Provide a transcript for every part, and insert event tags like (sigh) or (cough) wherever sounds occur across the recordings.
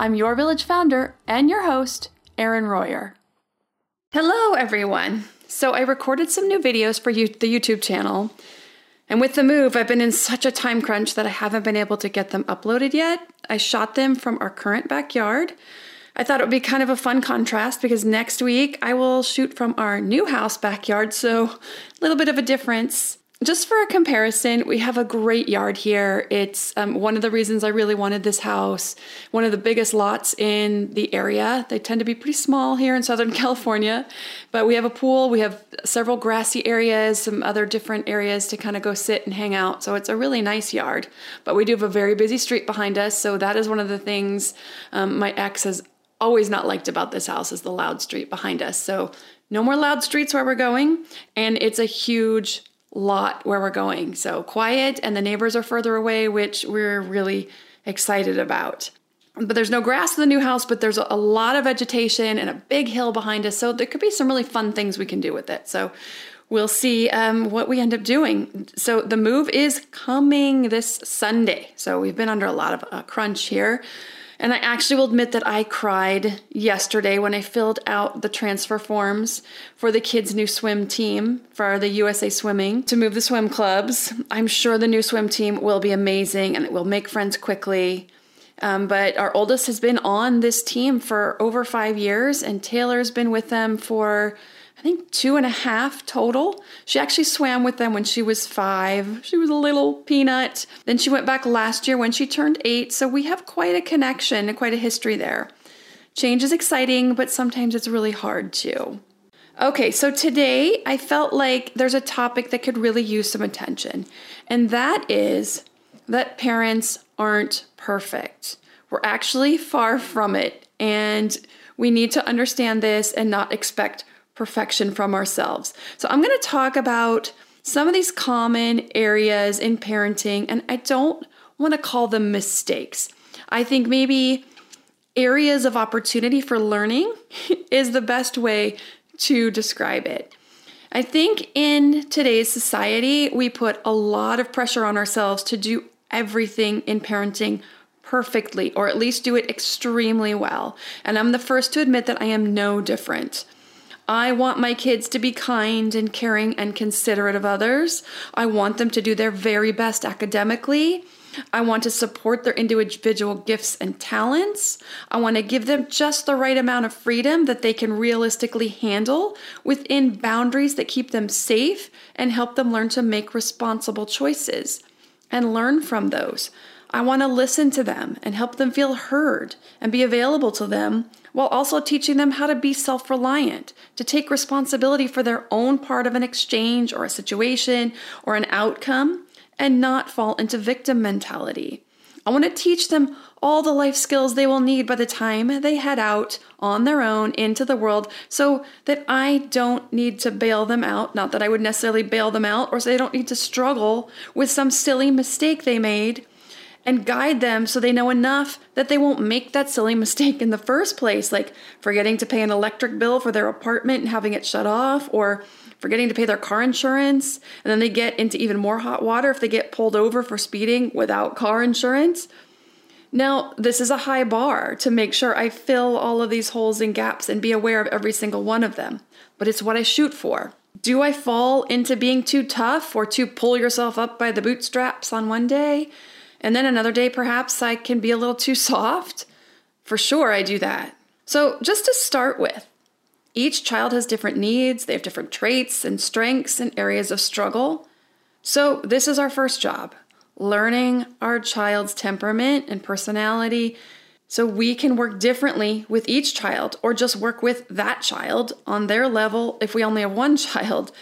I'm your village founder and your host, Erin Royer. Hello, everyone. So, I recorded some new videos for you, the YouTube channel. And with the move, I've been in such a time crunch that I haven't been able to get them uploaded yet. I shot them from our current backyard. I thought it would be kind of a fun contrast because next week I will shoot from our new house backyard, so a little bit of a difference. Just for a comparison, we have a great yard here. It's um, one of the reasons I really wanted this house. One of the biggest lots in the area. They tend to be pretty small here in Southern (laughs) California, but we have a pool. We have several grassy areas, some other different areas to kind of go sit and hang out. So it's a really nice yard. But we do have a very busy street behind us. So that is one of the things um, my ex has always not liked about this house is the loud street behind us. So no more loud streets where we're going, and it's a huge lot where we're going. So quiet, and the neighbors are further away, which we're really excited about. But there's no grass in the new house, but there's a lot of vegetation and a big hill behind us. So there could be some really fun things we can do with it. So we'll see um, what we end up doing. So the move is coming this Sunday. So we've been under a lot of uh, crunch here. And I actually will admit that I cried yesterday when I filled out the transfer forms for the kids' new swim team for the USA Swimming to move the swim clubs. I'm sure the new swim team will be amazing and it will make friends quickly. Um, but our oldest has been on this team for over five years, and Taylor's been with them for I think two and a half total. She actually swam with them when she was five. She was a little peanut. Then she went back last year when she turned eight. So we have quite a connection and quite a history there. Change is exciting, but sometimes it's really hard too. Okay, so today I felt like there's a topic that could really use some attention, and that is that parents aren't perfect. We're actually far from it, and we need to understand this and not expect perfection from ourselves. So, I'm going to talk about some of these common areas in parenting, and I don't want to call them mistakes. I think maybe areas of opportunity for learning (laughs) is the best way to describe it. I think in today's society, we put a lot of pressure on ourselves to do everything in parenting perfectly, or at least do it extremely well. And I'm the first to admit that I am no different. I want my kids to be kind and caring and considerate of others. I want them to do their very best academically. I want to support their individual gifts and talents. I want to give them just the right amount of freedom that they can realistically handle within boundaries that keep them safe and help them learn to make responsible choices and learn from those. I want to listen to them and help them feel heard and be available to them while also teaching them how to be self reliant, to take responsibility for their own part of an exchange or a situation or an outcome, and not fall into victim mentality. I want to teach them all the life skills they will need by the time they head out on their own into the world so that I don't need to bail them out. Not that I would necessarily bail them out or so they don't need to struggle with some silly mistake they made and guide them so they know enough that they won't make that silly mistake in the first place, like forgetting to pay an electric bill for their apartment and having it shut off, or forgetting to pay their car insurance. And then they get into even more hot water if they get pulled over for speeding without car insurance. Now, this is a high bar to make sure I fill all of these holes and gaps and be aware of every single one of them, but it's what I shoot for. Do I fall into being too tough or to pull yourself up by the bootstraps on one day? And then another day, perhaps I can be a little too soft. For sure, I do that. So, just to start with, each child has different needs, they have different traits and strengths and areas of struggle. So, this is our first job learning our child's temperament and personality So we can work differently with each child or just work with that child on their level if we only have one (laughs) child.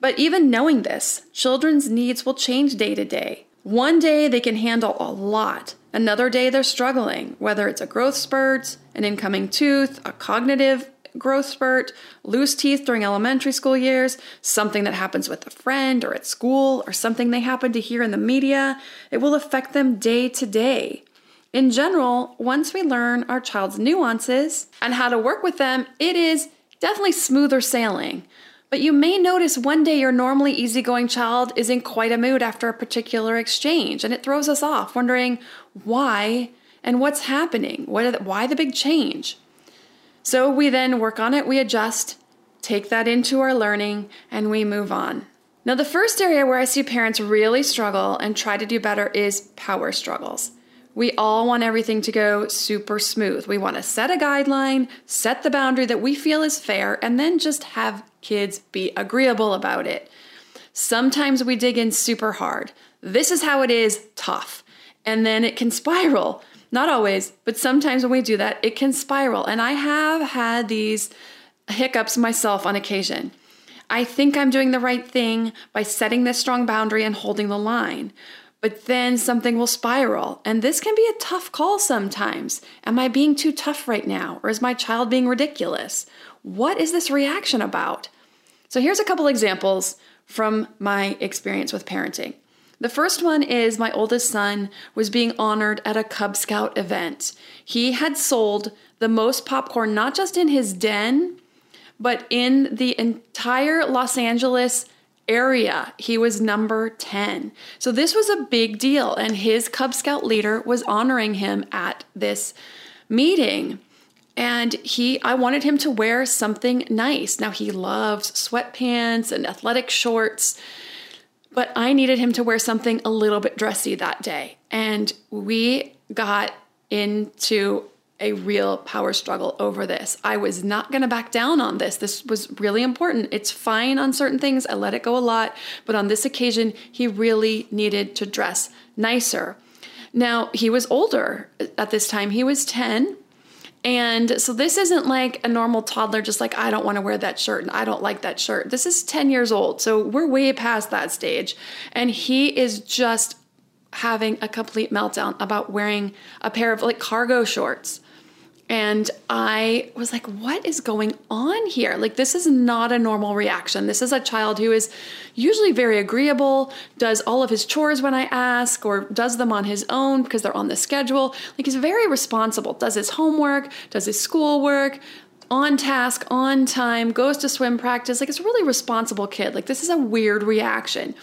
But even knowing this, children's needs will change day to day. One day they can handle a lot, another day they're struggling, whether it's a growth spurt, an incoming tooth, a cognitive growth spurt, loose teeth during elementary school years, something that happens with a friend or at school, or something they happen to hear in the media. It will affect them day to day. In general, once we learn our child's nuances and how to work with them, it is definitely smoother sailing. But you may notice one day your normally easygoing child is in quite a mood after a particular exchange, and it throws us off, wondering why and what's happening. What the, why the big change? So we then work on it, we adjust, take that into our learning, and we move on. Now, the first area where I see parents really struggle and try to do better is power struggles. We all want everything to go super smooth. We want to set a guideline, set the boundary that we feel is fair, and then just have kids be agreeable about it. Sometimes we dig in super hard. This is how it is, tough. And then it can spiral. Not always, but sometimes when we do that, it can spiral. And I have had these hiccups myself on occasion. I think I'm doing the right thing by setting this strong boundary and holding the line but then something will spiral. And this can be a tough call sometimes. Am I being too tough right now? Or is my child being ridiculous? What is this reaction about? So here's a couple examples from my experience with parenting. The first one is my oldest son was being honored at a Cub Scout event. He had sold the most popcorn, not just in his den, but in the entire Los Angeles area. He was number 10. So this was a big deal, and his Cub Scout leader was honoring him at this meeting. And he, I wanted him to wear something nice. Now, he loves sweatpants and athletic shorts, but I needed him to wear something a little bit dressy that day. And we got into a real power struggle over this. I was not going to back down on this. This was really important. It's fine on certain things. I let it go a lot, but on this occasion, he really needed to dress nicer. Now, he was older at this time. He was 10. And so this isn't like a normal toddler, just like, I don't want to wear that shirt and I don't like that shirt. This is 10 years old. So we're way past that stage. And he is just having a complete meltdown about wearing a pair of like cargo shorts and I was like, what is going on here? Like, this is not a normal reaction. This is a child who is usually very agreeable, does all of his chores when I ask, or does them on his own because they're on the schedule. Like, he's very responsible, does his homework, does his schoolwork, on task, on time, goes to swim practice. Like, it's a really responsible kid. Like, this is a weird reaction.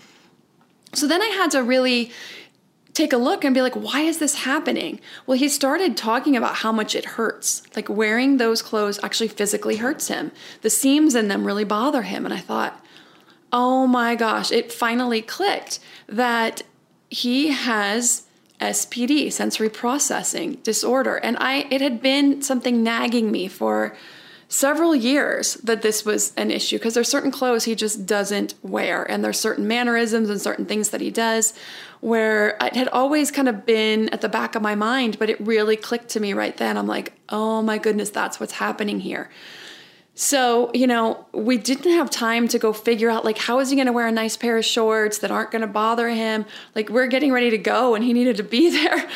So then I had to really take a look and be like, why is this happening? Well, he started talking about how much it hurts. Like wearing those clothes actually physically hurts him. The seams in them really bother him. And I thought, oh my gosh, it finally clicked that he has SPD, sensory processing disorder. And I it had been something nagging me for several years that this was an issue because there's certain clothes he just doesn't wear and there's certain mannerisms and certain things that he does where it had always kind of been at the back of my mind but it really clicked to me right then. I'm like oh my goodness that's what's happening here. So you know we didn't have time to go figure out like how is he going to wear a nice pair of shorts that aren't going to bother him? Like we're getting ready to go and he needed to be (laughs) there.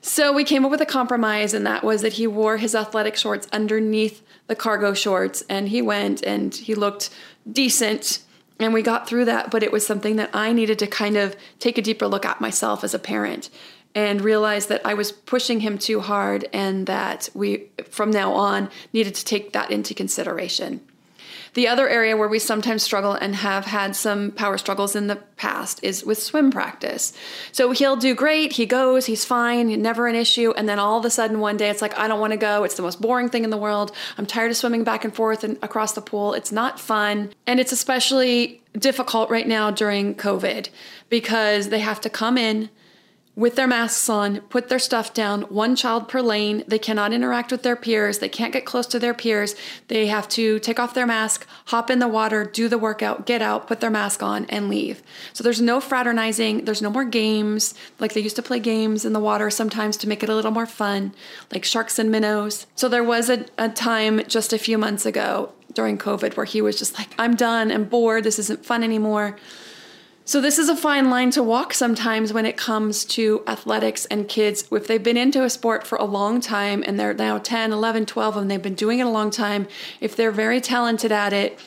So we came up with a compromise and that was that he wore his athletic shorts underneath the cargo shorts and he went and he looked decent and we got through that but it was something that i needed to kind of take a deeper look at myself as a parent and realize that i was pushing him too hard and that we from now on needed to take that into consideration the other area where we sometimes struggle and have had some power struggles in the past is with swim practice. So he'll do great, he goes, he's fine, never an issue, and then all of a sudden one day it's like, I don't want to go, it's the most boring thing in the world. I'm tired of swimming back and forth and across the pool. It's not fun. And it's especially difficult right now during COVID because they have to come in with their masks on, put their stuff down, one child per lane. They cannot interact with their peers. They can't get close to their peers. They have to take off their mask, hop in the water, do the workout, get out, put their mask on, and leave. So there's no fraternizing. There's no more games. Like they used to play games in the water sometimes to make it a little more fun, like sharks and minnows. So there was a, a time just a few months ago during COVID where he was just like, I'm done, I'm bored, this isn't fun anymore. So, this is a fine line to walk sometimes when it comes to athletics and kids. If they've been into a sport for a long time and they're now 10, 11, 12, and they've been doing it a long time, if they're very talented at it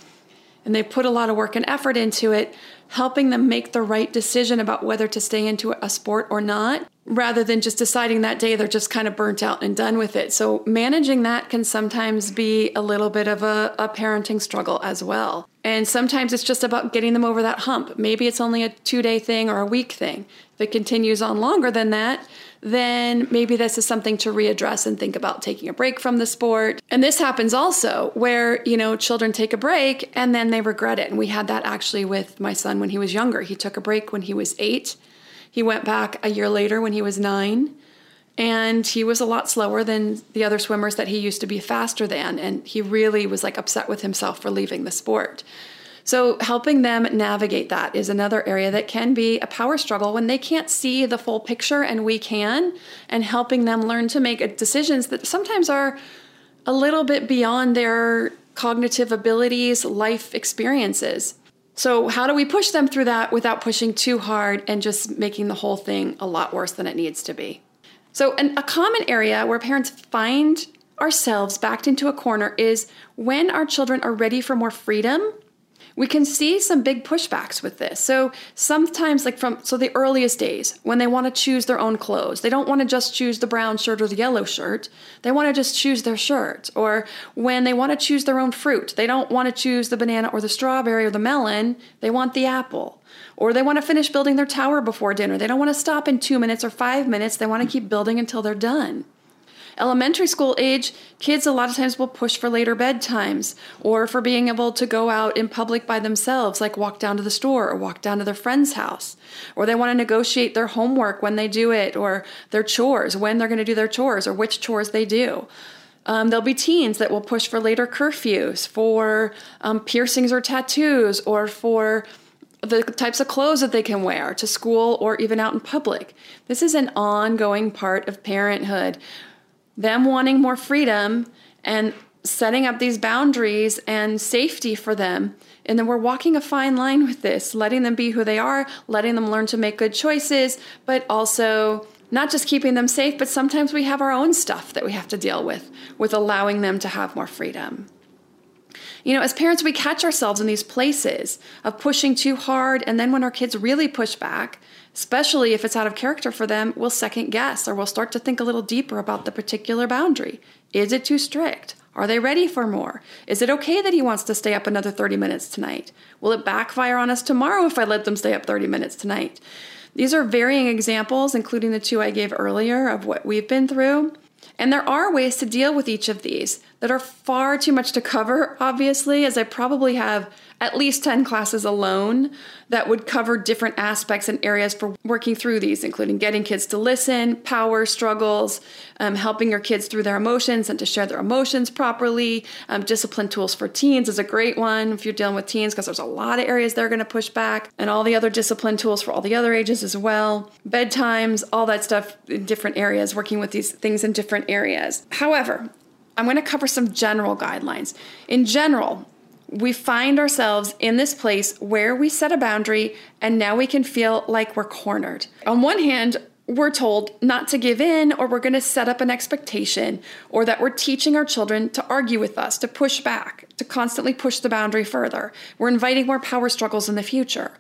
and they put a lot of work and effort into it, helping them make the right decision about whether to stay into a sport or not, rather than just deciding that day they're just kind of burnt out and done with it. So, managing that can sometimes be a little bit of a, a, parenting struggle as well. And sometimes it's just about getting them over that hump. Maybe it's only a two day thing or a week thing. If it continues on longer than that, then maybe this is something to readdress and think about taking a break from the sport. And this happens also where, you know, children take a break and then they regret it. And we had that actually with my son when he was younger. He took a break when he was eight. He went back a year later when he was nine. And he was a lot slower than the other swimmers that he used to be faster than. And he really was like upset with himself for leaving the sport. So, helping them navigate that is another area that can be a power struggle when they can't see the full picture and we can, and helping them learn to make decisions that sometimes are a little bit beyond their cognitive abilities, life experiences. So, how do we push them through that without pushing too hard and just making the whole thing a lot worse than it needs to be? So, an, a common area where parents find ourselves backed into a corner is when our children are ready for more freedom we can see some big pushbacks with this. So sometimes, like from so the earliest days, when they want to choose their own clothes, they don't want to just choose the brown shirt or the yellow shirt. They want to just choose their shirt. Or when they want to choose their own fruit, they don't want to choose the banana or the strawberry or the melon. They want the apple. Or they want to finish building their tower before dinner. They don't want to stop in two minutes or five minutes. They want to keep building until they're done elementary school age, kids a lot of times will push for later bedtimes or for being able to go out in public by themselves, like walk down to the store or walk down to their friend's house. Or they want to negotiate their homework when they do it or their chores, when they're going to do their chores or which chores they do. Um, there'll be teens that will push for later curfews, for um, piercings or tattoos, or for the types of clothes that they can wear to school or even out in public. This is an ongoing part of parenthood them wanting more freedom and setting up these boundaries and safety for them. And then we're walking a fine line with this, letting them be who they are, letting them learn to make good choices, but also not just keeping them safe, but sometimes we have our own stuff that we have to deal with, with allowing them to have more freedom. You know, as parents, we catch ourselves in these places of pushing too hard, and then when our kids really push back, especially if it's out of character for them, we'll second guess or we'll start to think a little deeper about the particular boundary. Is it too strict? Are they ready for more? Is it okay that he wants to stay up another 30 minutes tonight? Will it backfire on us tomorrow if I let them stay up 30 minutes tonight? These are varying examples, including the two I gave earlier of what we've been through. And there are ways to deal with each of these that are far too much to cover, obviously, as I probably have at least 10 classes alone that would cover different aspects and areas for working through these, including getting kids to listen, power struggles, um, helping your kids through their emotions and to share their emotions properly. Um, discipline tools for teens is a great one if you're dealing with teens because there's a lot of areas they're going to push back, and all the other discipline tools for all the other ages as well. Bedtimes, all that stuff in different areas, working with these things in different areas. However, I'm going to cover some general guidelines. In general, we find ourselves in this place where we set a boundary and now we can feel like we're cornered. On one hand, we're told not to give in, or we're going to set up an expectation, or that we're teaching our children to argue with us, to push back, to constantly push the boundary further. We're inviting more power struggles in the future.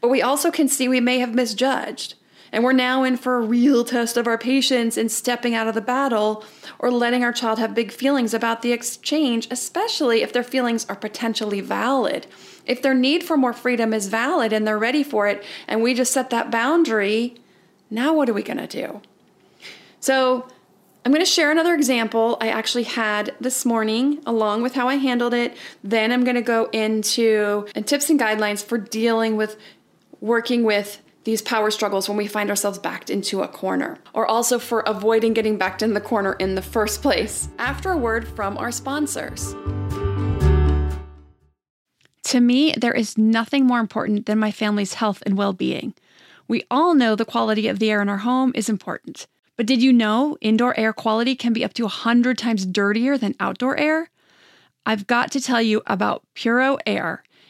But we also can see we may have misjudged. And we're now in for a real test of our patience in stepping out of the battle or letting our child have big feelings about the exchange, especially if their feelings are potentially valid. If their need for more freedom is valid and they're ready for it, and we just set that boundary, now what are we going to do? So, I'm going to share another example I actually had this morning, along with how I handled it. Then I'm going to go into and tips and guidelines for dealing with working with these power struggles when we find ourselves backed into a corner, or also for avoiding getting backed in the corner in the first place. After a word from our sponsors. To me, there is nothing more important than my family's health and well being. We all know the quality of the air in our home is important. But did you know indoor air quality can be up to 100 times dirtier than outdoor air? I've got to tell you about Puro Air.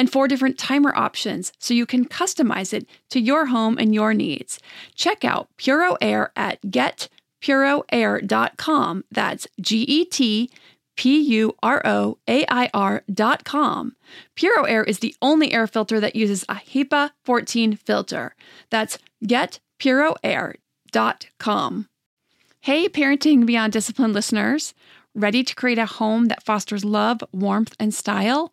and four different timer options so you can customize it to your home and your needs. Check out Puro Air at getpuroair.com. That's G E T P U R O A I R dot com. Puro Air is the only air filter that uses a HEPA 14 filter. That's getpuroair.com. Hey, Parenting Beyond Discipline listeners. Ready to create a home that fosters love, warmth, and style?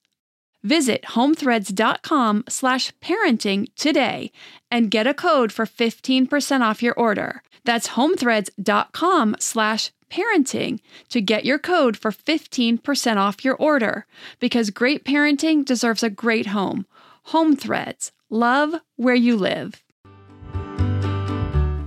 Visit homethreads.com slash parenting today and get a code for 15% off your order. That's homethreads.com slash parenting to get your code for 15% off your order because great parenting deserves a great home. Home Threads, love where you live.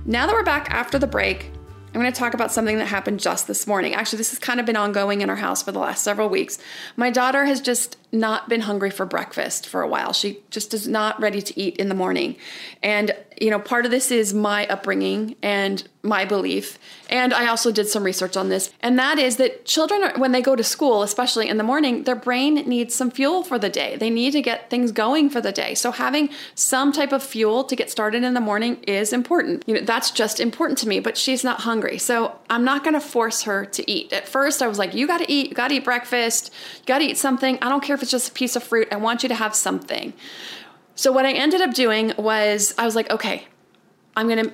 Now that we're back after the break, I'm going to talk about something that happened just this morning. Actually, this has kind of been ongoing in our house for the last several weeks. My daughter has just not been hungry for breakfast for a while. She just is not ready to eat in the morning. And, you know, part of this is my upbringing and my belief. And I also did some research on this. And that is that children, are, when they go to school, especially in the morning, their brain needs some fuel for the day. They need to get things going for the day. So having some type of fuel to get started in the morning is important. You know, that's just important to me, but she's not hungry. So I'm not going to force her to eat. At first, I was like, you got to eat, you got to eat breakfast, you got to eat something. I don't care if it's just a piece of fruit. I want you to have something. So what I ended up doing was I was like, okay, I'm going to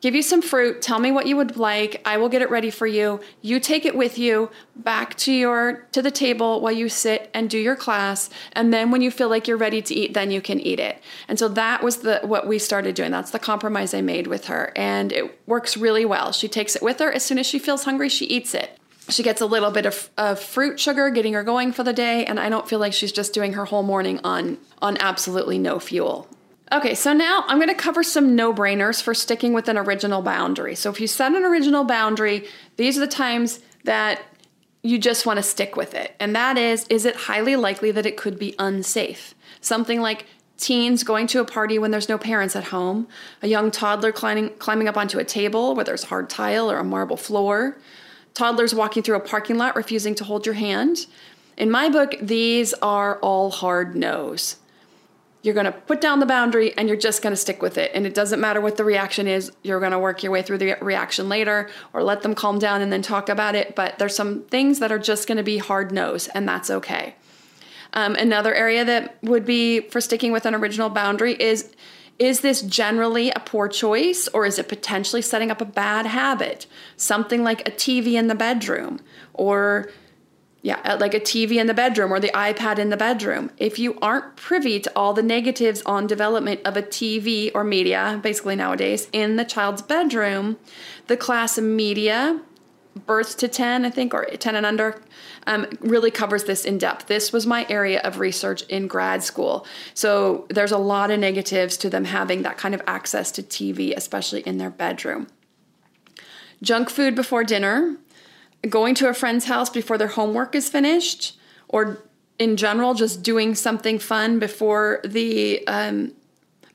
give you some fruit. Tell me what you would like. I will get it ready for you. You take it with you back to your to the table while you sit and do your class, and then when you feel like you're ready to eat, then you can eat it. And so that was the what we started doing. That's the compromise I made with her, and it works really well. She takes it with her as soon as she feels hungry, she eats it she gets a little bit of, of, fruit sugar getting her going for the day and i don't feel like she's just doing her whole morning on on absolutely no fuel. Okay so now i'm going to cover some no-brainers for sticking with an original boundary. So if you set an original boundary these are the times that you just want to stick with it and that is is it highly likely that it could be unsafe? Something like teens going to a party when there's no parents at home a young toddler climbing climbing up onto a table where there's hard tile or a marble floor toddlers walking through a parking lot refusing to hold your hand. In my book, these are all hard no's. You're going to put down the boundary and you're just going to stick with it. And it doesn't matter what the reaction is, you're going to work your way through the reaction later or let them calm down and then talk about it. But there's some things that are just going to be hard no's, and that's okay. Um, another area that would be for sticking with an original boundary is Is this generally a poor choice or is it potentially setting up a bad habit? Something like a TV in the bedroom or yeah, uh, like a TV in the bedroom or the iPad in the bedroom. If you aren't privy to all the negatives on development of a TV or media, basically nowadays, in the child's bedroom, the class media, birth to 10, I think, or 10 and under, um, really covers this in depth. This was my area of research in grad school. So there's a lot of negatives to them having that kind of access to TV, especially in their bedroom. Junk food before dinner going to a friend's house before their homework is finished, or in general, just doing something fun before the um,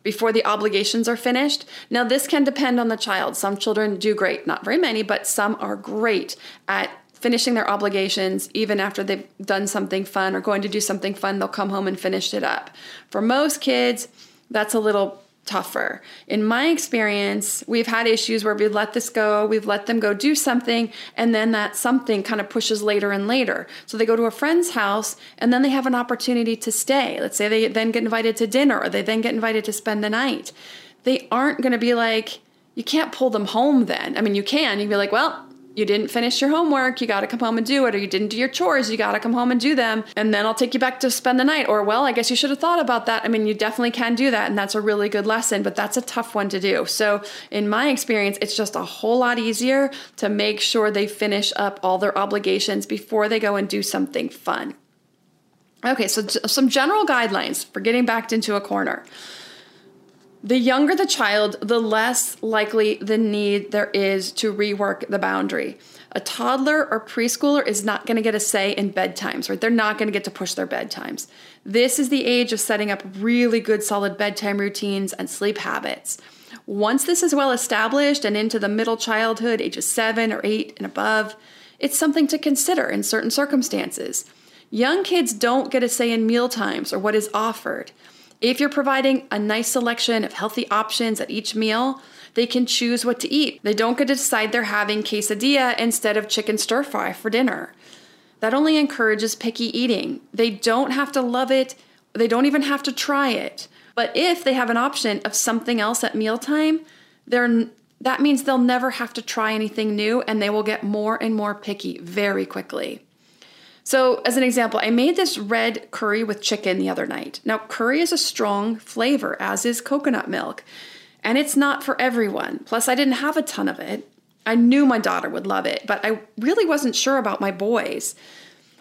before the obligations are finished. Now, this can depend on the child. Some children do great, not very many, but some are great at finishing their obligations even after they've done something fun or going to do something fun. They'll come home and finish it up. For most kids, that's a little tougher. In my experience, we've had issues where we've let this go, we've let them go do something, and then that something kind of pushes later and later. So they go to a friend's house and then they have an opportunity to stay. Let's say they then get invited to dinner or they then get invited to spend the night. They aren't going to be like, you can't pull them home then. I mean, you can. You'd be like, well, you didn't finish your homework, you got to come home and do it, or you didn't do your chores, you got to come home and do them, and then I'll take you back to spend the night. Or, well, I guess you should have thought about that. I mean, you definitely can do that, and that's a really good lesson, but that's a tough one to do. So, in my experience, it's just a whole lot easier to make sure they finish up all their obligations before they go and do something fun. Okay, so some general guidelines for getting backed into a corner. The younger the child, the less likely the need there is to rework the boundary. A toddler or preschooler is not going to get a say in bedtimes, right? They're not going to get to push their bedtimes. This is the age of setting up really good, solid bedtime routines and sleep habits. Once this is well established and into the middle childhood, ages seven or eight and above, it's something to consider in certain circumstances. Young kids don't get a say in meal times or what is offered. If you're providing a nice selection of healthy options at each meal, they can choose what to eat. They don't get to decide they're having quesadilla instead of chicken stir fry for dinner. That only encourages picky eating. They don't have to love it, they don't even have to try it. But if they have an option of something else at mealtime, they're that means they'll never have to try anything new and they will get more and more picky very quickly. So, as an example, I made this red curry with chicken the other night. Now, curry is a strong flavor, as is coconut milk, and it's not for everyone. Plus, I didn't have a ton of it. I knew my daughter would love it, but I really wasn't sure about my boys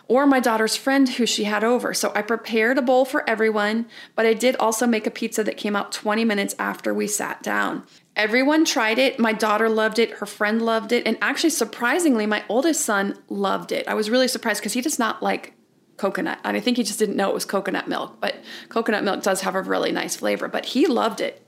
or my daughter's friend who she had over. So I prepared a bowl for everyone, but I did also make a pizza that came out 20 minutes after we sat down. Everyone tried it. My daughter loved it. Her friend loved it. And actually, surprisingly, my oldest son loved it. I was really surprised because he does not like coconut. And I think he just didn't know it was coconut milk. But coconut milk does have a really nice flavor. But he loved it.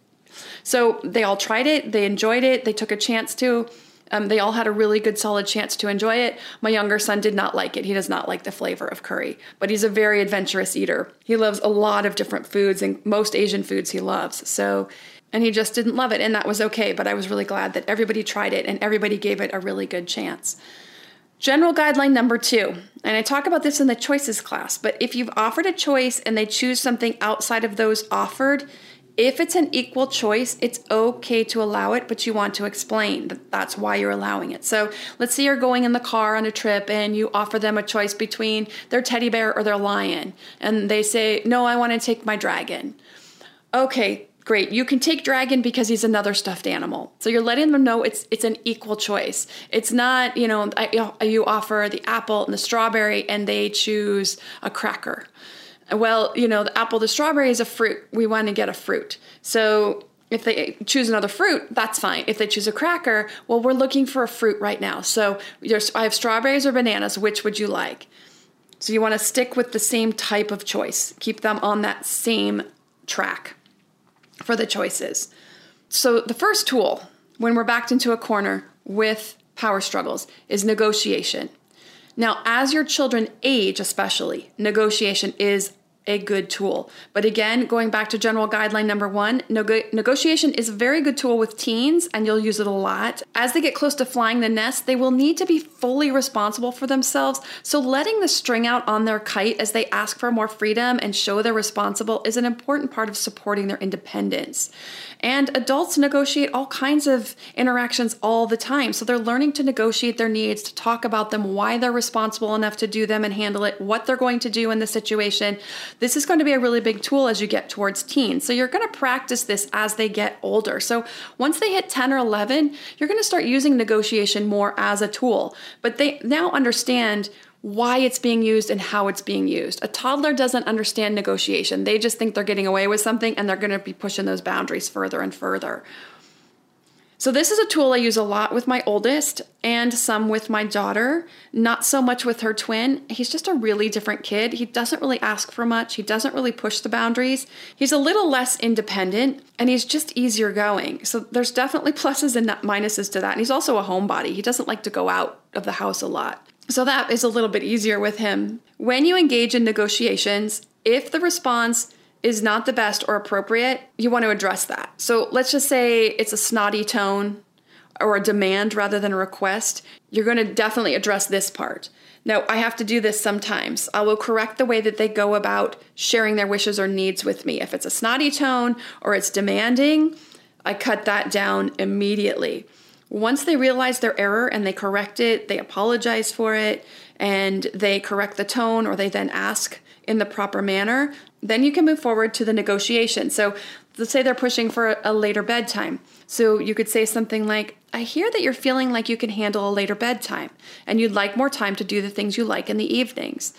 So they all tried it. They enjoyed it. They took a chance to. Um, they all had a really good, solid chance to enjoy it. My younger son did not like it. He does not like the flavor of curry, but he's a very adventurous eater. He loves a lot of different foods, and most Asian foods he loves. So and he just didn't love it, and that was okay. But I was really glad that everybody tried it and everybody gave it a really good chance. General guideline number two, and I talk about this in the choices class, but if you've offered a choice and they choose something outside of those offered, if it's an equal choice, it's okay to allow it, but you want to explain that that's why you're allowing it. So let's say you're going in the car on a trip and you offer them a choice between their teddy bear or their lion, and they say, No, I want to take my dragon. Okay, Great. You can take dragon because he's another stuffed animal. So you're letting them know it's it's an equal choice. It's not, you know, you offer the apple and the strawberry and they choose a cracker. Well, you know, the apple, the strawberry is a fruit. We want to get a fruit. So if they choose another fruit, that's fine. If they choose a cracker, well, we're looking for a fruit right now. So I have strawberries or bananas. Which would you like? So you want to stick with the same type of choice. Keep them on that same track for the choices. So, the first tool when we're backed into a corner with power struggles is negotiation. Now, as your children age, especially, negotiation is a good tool. But again, going back to general guideline number one, negotiation is a very good tool with teens, and you'll use it a lot. As they get close to flying the nest, they will need to be fully responsible for themselves. So, letting the string out on their kite as they ask for more freedom and show they're responsible is an important part of supporting their independence. And adults negotiate all kinds of interactions all the time. So, they're learning to negotiate their needs, to talk about them, why they're responsible enough to do them and handle it, what they're going to do in the situation. This is going to be a really big tool as you get towards teens. So you're going to practice this as they get older. So once they hit 10 or 11, you're going to start using negotiation more as a tool. But they now understand why it's being used and how it's being used. A toddler doesn't understand negotiation. They just think they're getting away with something and they're going to be pushing those boundaries further and further. So, this is a tool I use a lot with my oldest and some with my daughter, not so much with her twin. He's just a really different kid. He doesn't really ask for much, he doesn't really push the boundaries. He's a little less independent and he's just easier going. So, there's definitely (laughs) pluses and minuses to that. And he's also a homebody, he doesn't like to go out of the house a lot. So, that is a little bit easier with him. When you engage in negotiations, if the response is not the best or appropriate, you want to address that. So let's just say it's a snotty tone or a demand rather than a request. You're going to definitely address this part. Now, I have to do this sometimes. I will correct the way that they go about sharing their wishes or needs with me. If it's a snotty tone or it's demanding, I cut that down immediately. Once they realize their error and they correct it, they apologize for it, and they correct the tone or they then ask in the proper manner, then you can move forward to the negotiation. So let's say they're pushing for a later bedtime. So you could say something like, I hear that you're feeling like you can handle a later bedtime and you'd like more time to do the things you like in the evenings.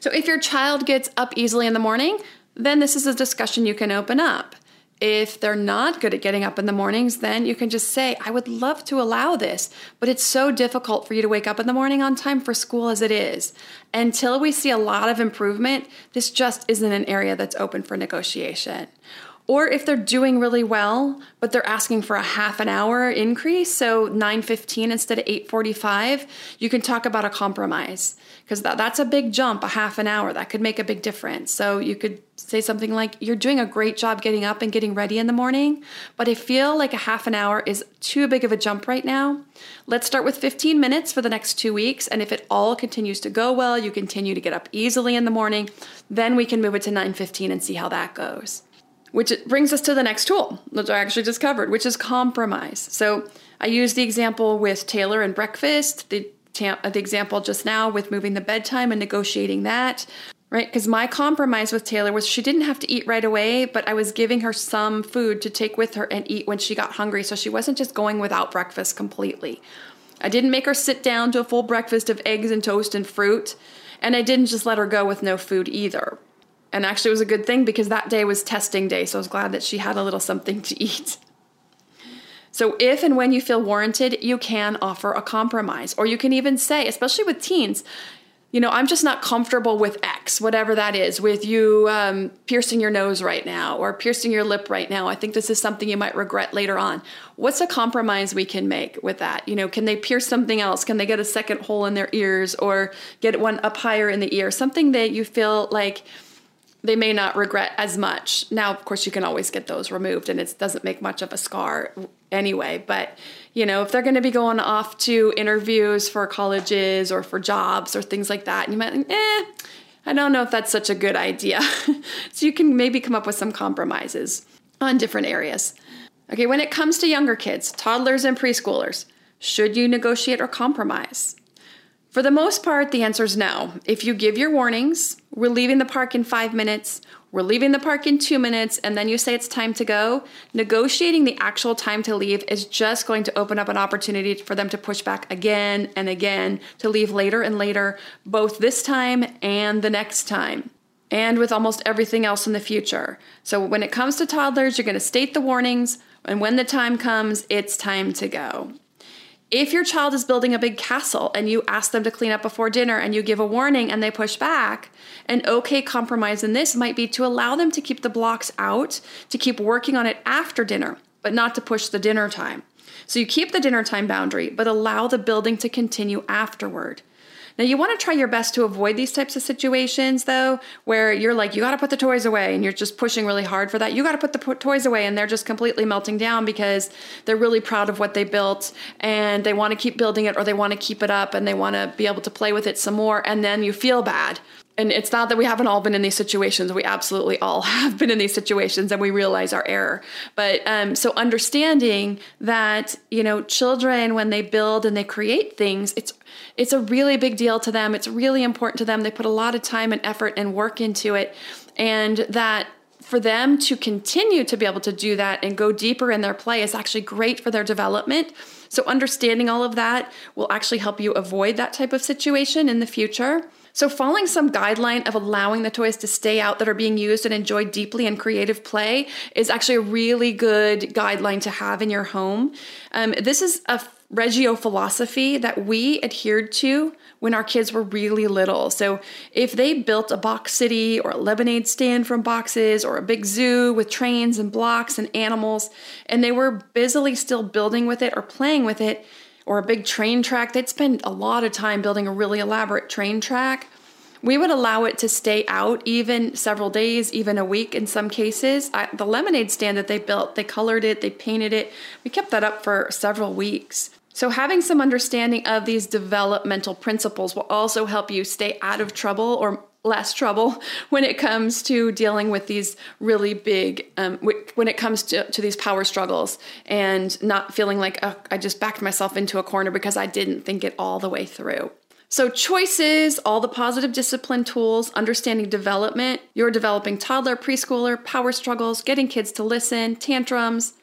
So if your child gets up easily in the morning, then this is a discussion you can open up. If they're not good at getting up in the mornings, then you can just say, I would love to allow this, but it's so difficult for you to wake up in the morning on time for school as it is. Until we see a lot of improvement, this just isn't an area that's open for negotiation. Or if they're doing really well, but they're asking for a half an hour increase, so 9:15 instead of 8:45, you can talk about a compromise because that, that's a big jump, a half an hour. That could make a big difference. So you could say something like, You're doing a great job getting up and getting ready in the morning, but I feel like a half an hour is too big of a jump right now. Let's start with 15 minutes for the next two weeks. And if it all continues to go well, you continue to get up easily in the morning, then we can move it to 9:15 and see how that goes which brings us to the next tool which I actually just covered, which is compromise. So I used the example with Taylor and breakfast, the, uh, the example just now with moving the bedtime and negotiating that, right? Because my compromise with Taylor was she didn't have to eat right away, but I was giving her some food to take with her and eat when she got hungry. So she wasn't just going without breakfast completely. I didn't make her sit down to a full breakfast of eggs and toast and fruit. And I didn't just let her go with no food either. And actually, it was a good thing because that day was testing day, so I was glad that she had a little something to (laughs) eat. So, if and when you feel warranted, you can offer a compromise. Or you can even say, especially with teens, you know, I'm just not comfortable with X, whatever that is, with you um, piercing your nose right now or piercing your lip right now. I think this is something you might regret later on. What's a compromise we can make with that? You know, can they pierce something else? Can they get a second hole in their ears or get one up higher in the ear? Something that you feel like, they may not regret as much. Now, of course, you can always get those removed and it doesn't make much of a scar anyway. But, you know, if they're going to be going off to interviews for colleges or for jobs or things like that, you might think, eh, I don't know if that's such a good idea. (laughs) so you can maybe come up with some compromises on different areas. Okay, when it comes to younger kids, toddlers and preschoolers, should you negotiate or compromise? For the most part, the answer is no. If you give your warnings, we're leaving the park in five minutes, we're leaving the park in two minutes, and then you say it's time to go, negotiating the actual time to leave is just going to open up an opportunity for them to push back again and again to leave later and later, both this time and the next time. And with almost everything else in the future. So, when it comes to toddlers, you're going to state the warnings, and when the time comes, it's time to go. If your child is building a big castle and you ask them to clean up before dinner and you give a warning and they push back, an okay compromise in this might be to allow them to keep the blocks out, to keep working on it after dinner, but not to push the dinner time. So you keep the dinner time boundary, but allow the building to continue afterward. Now, you want to try your best to avoid these types of situations, though, where you're like, you got to put the toys away and you're just pushing really hard for that. You got to put the toys away and they're just completely melting down because they're really proud of what they built and they want to keep building it or they want to keep it up and they want to be able to play with it some more. And then you feel bad and it's not that we haven't all been in these situations we absolutely all (laughs) have been in these situations and we realize our error but um, so understanding that you know children when they build and they create things it's it's a really big deal to them it's really important to them they put a lot of time and effort and work into it and that for them to continue to be able to do that and go deeper in their play is actually great for their development. So, understanding all of that will actually help you avoid that type of situation in the future. So, following some guideline of allowing the toys to stay out that are being used and enjoyed deeply in creative play is actually a really good guideline to have in your home. Um, this is a Reggio philosophy that we adhered to when our kids were really little. So, if they built a box city or a lemonade stand from boxes or a big zoo with trains and blocks and animals, and they were busily still building with it or playing with it, or a big train track, they'd spend a lot of time building a really elaborate train track. We would allow it to stay out even several days, even a week in some cases. I, the lemonade stand that they built, they colored it, they painted it. We kept that up for several weeks. So, having some understanding of these developmental principles will also help you stay out of trouble or less trouble (laughs) when it comes to dealing with these really big um, when it comes to, to these power struggles and not feeling like oh, i just backed myself into a corner because i didn't think it all the way through. So choices all the positive discipline tools understanding development you're developing toddler preschooler power struggles getting kids to listen tantrums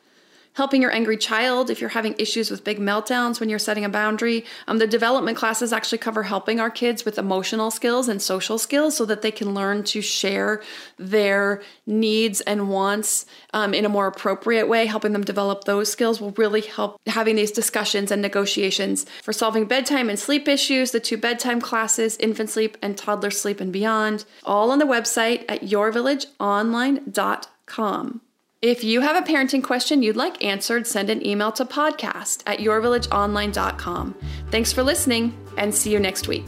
helping your angry child if you're having issues with big meltdowns when you're setting a boundary. Um, the development classes actually cover helping our kids with emotional skills and social skills so that they can learn to share their needs and wants um, in a more appropriate way. Helping them develop those skills will really help having these discussions and negotiations for solving bedtime and sleep issues, the two bedtime classes, infant sleep and toddler sleep and beyond, all on the website at yourvillageonline.com. If you have a parenting question you'd like answered, send an email to podcast at yourvillageonline.com. Thanks for listening and see you next week.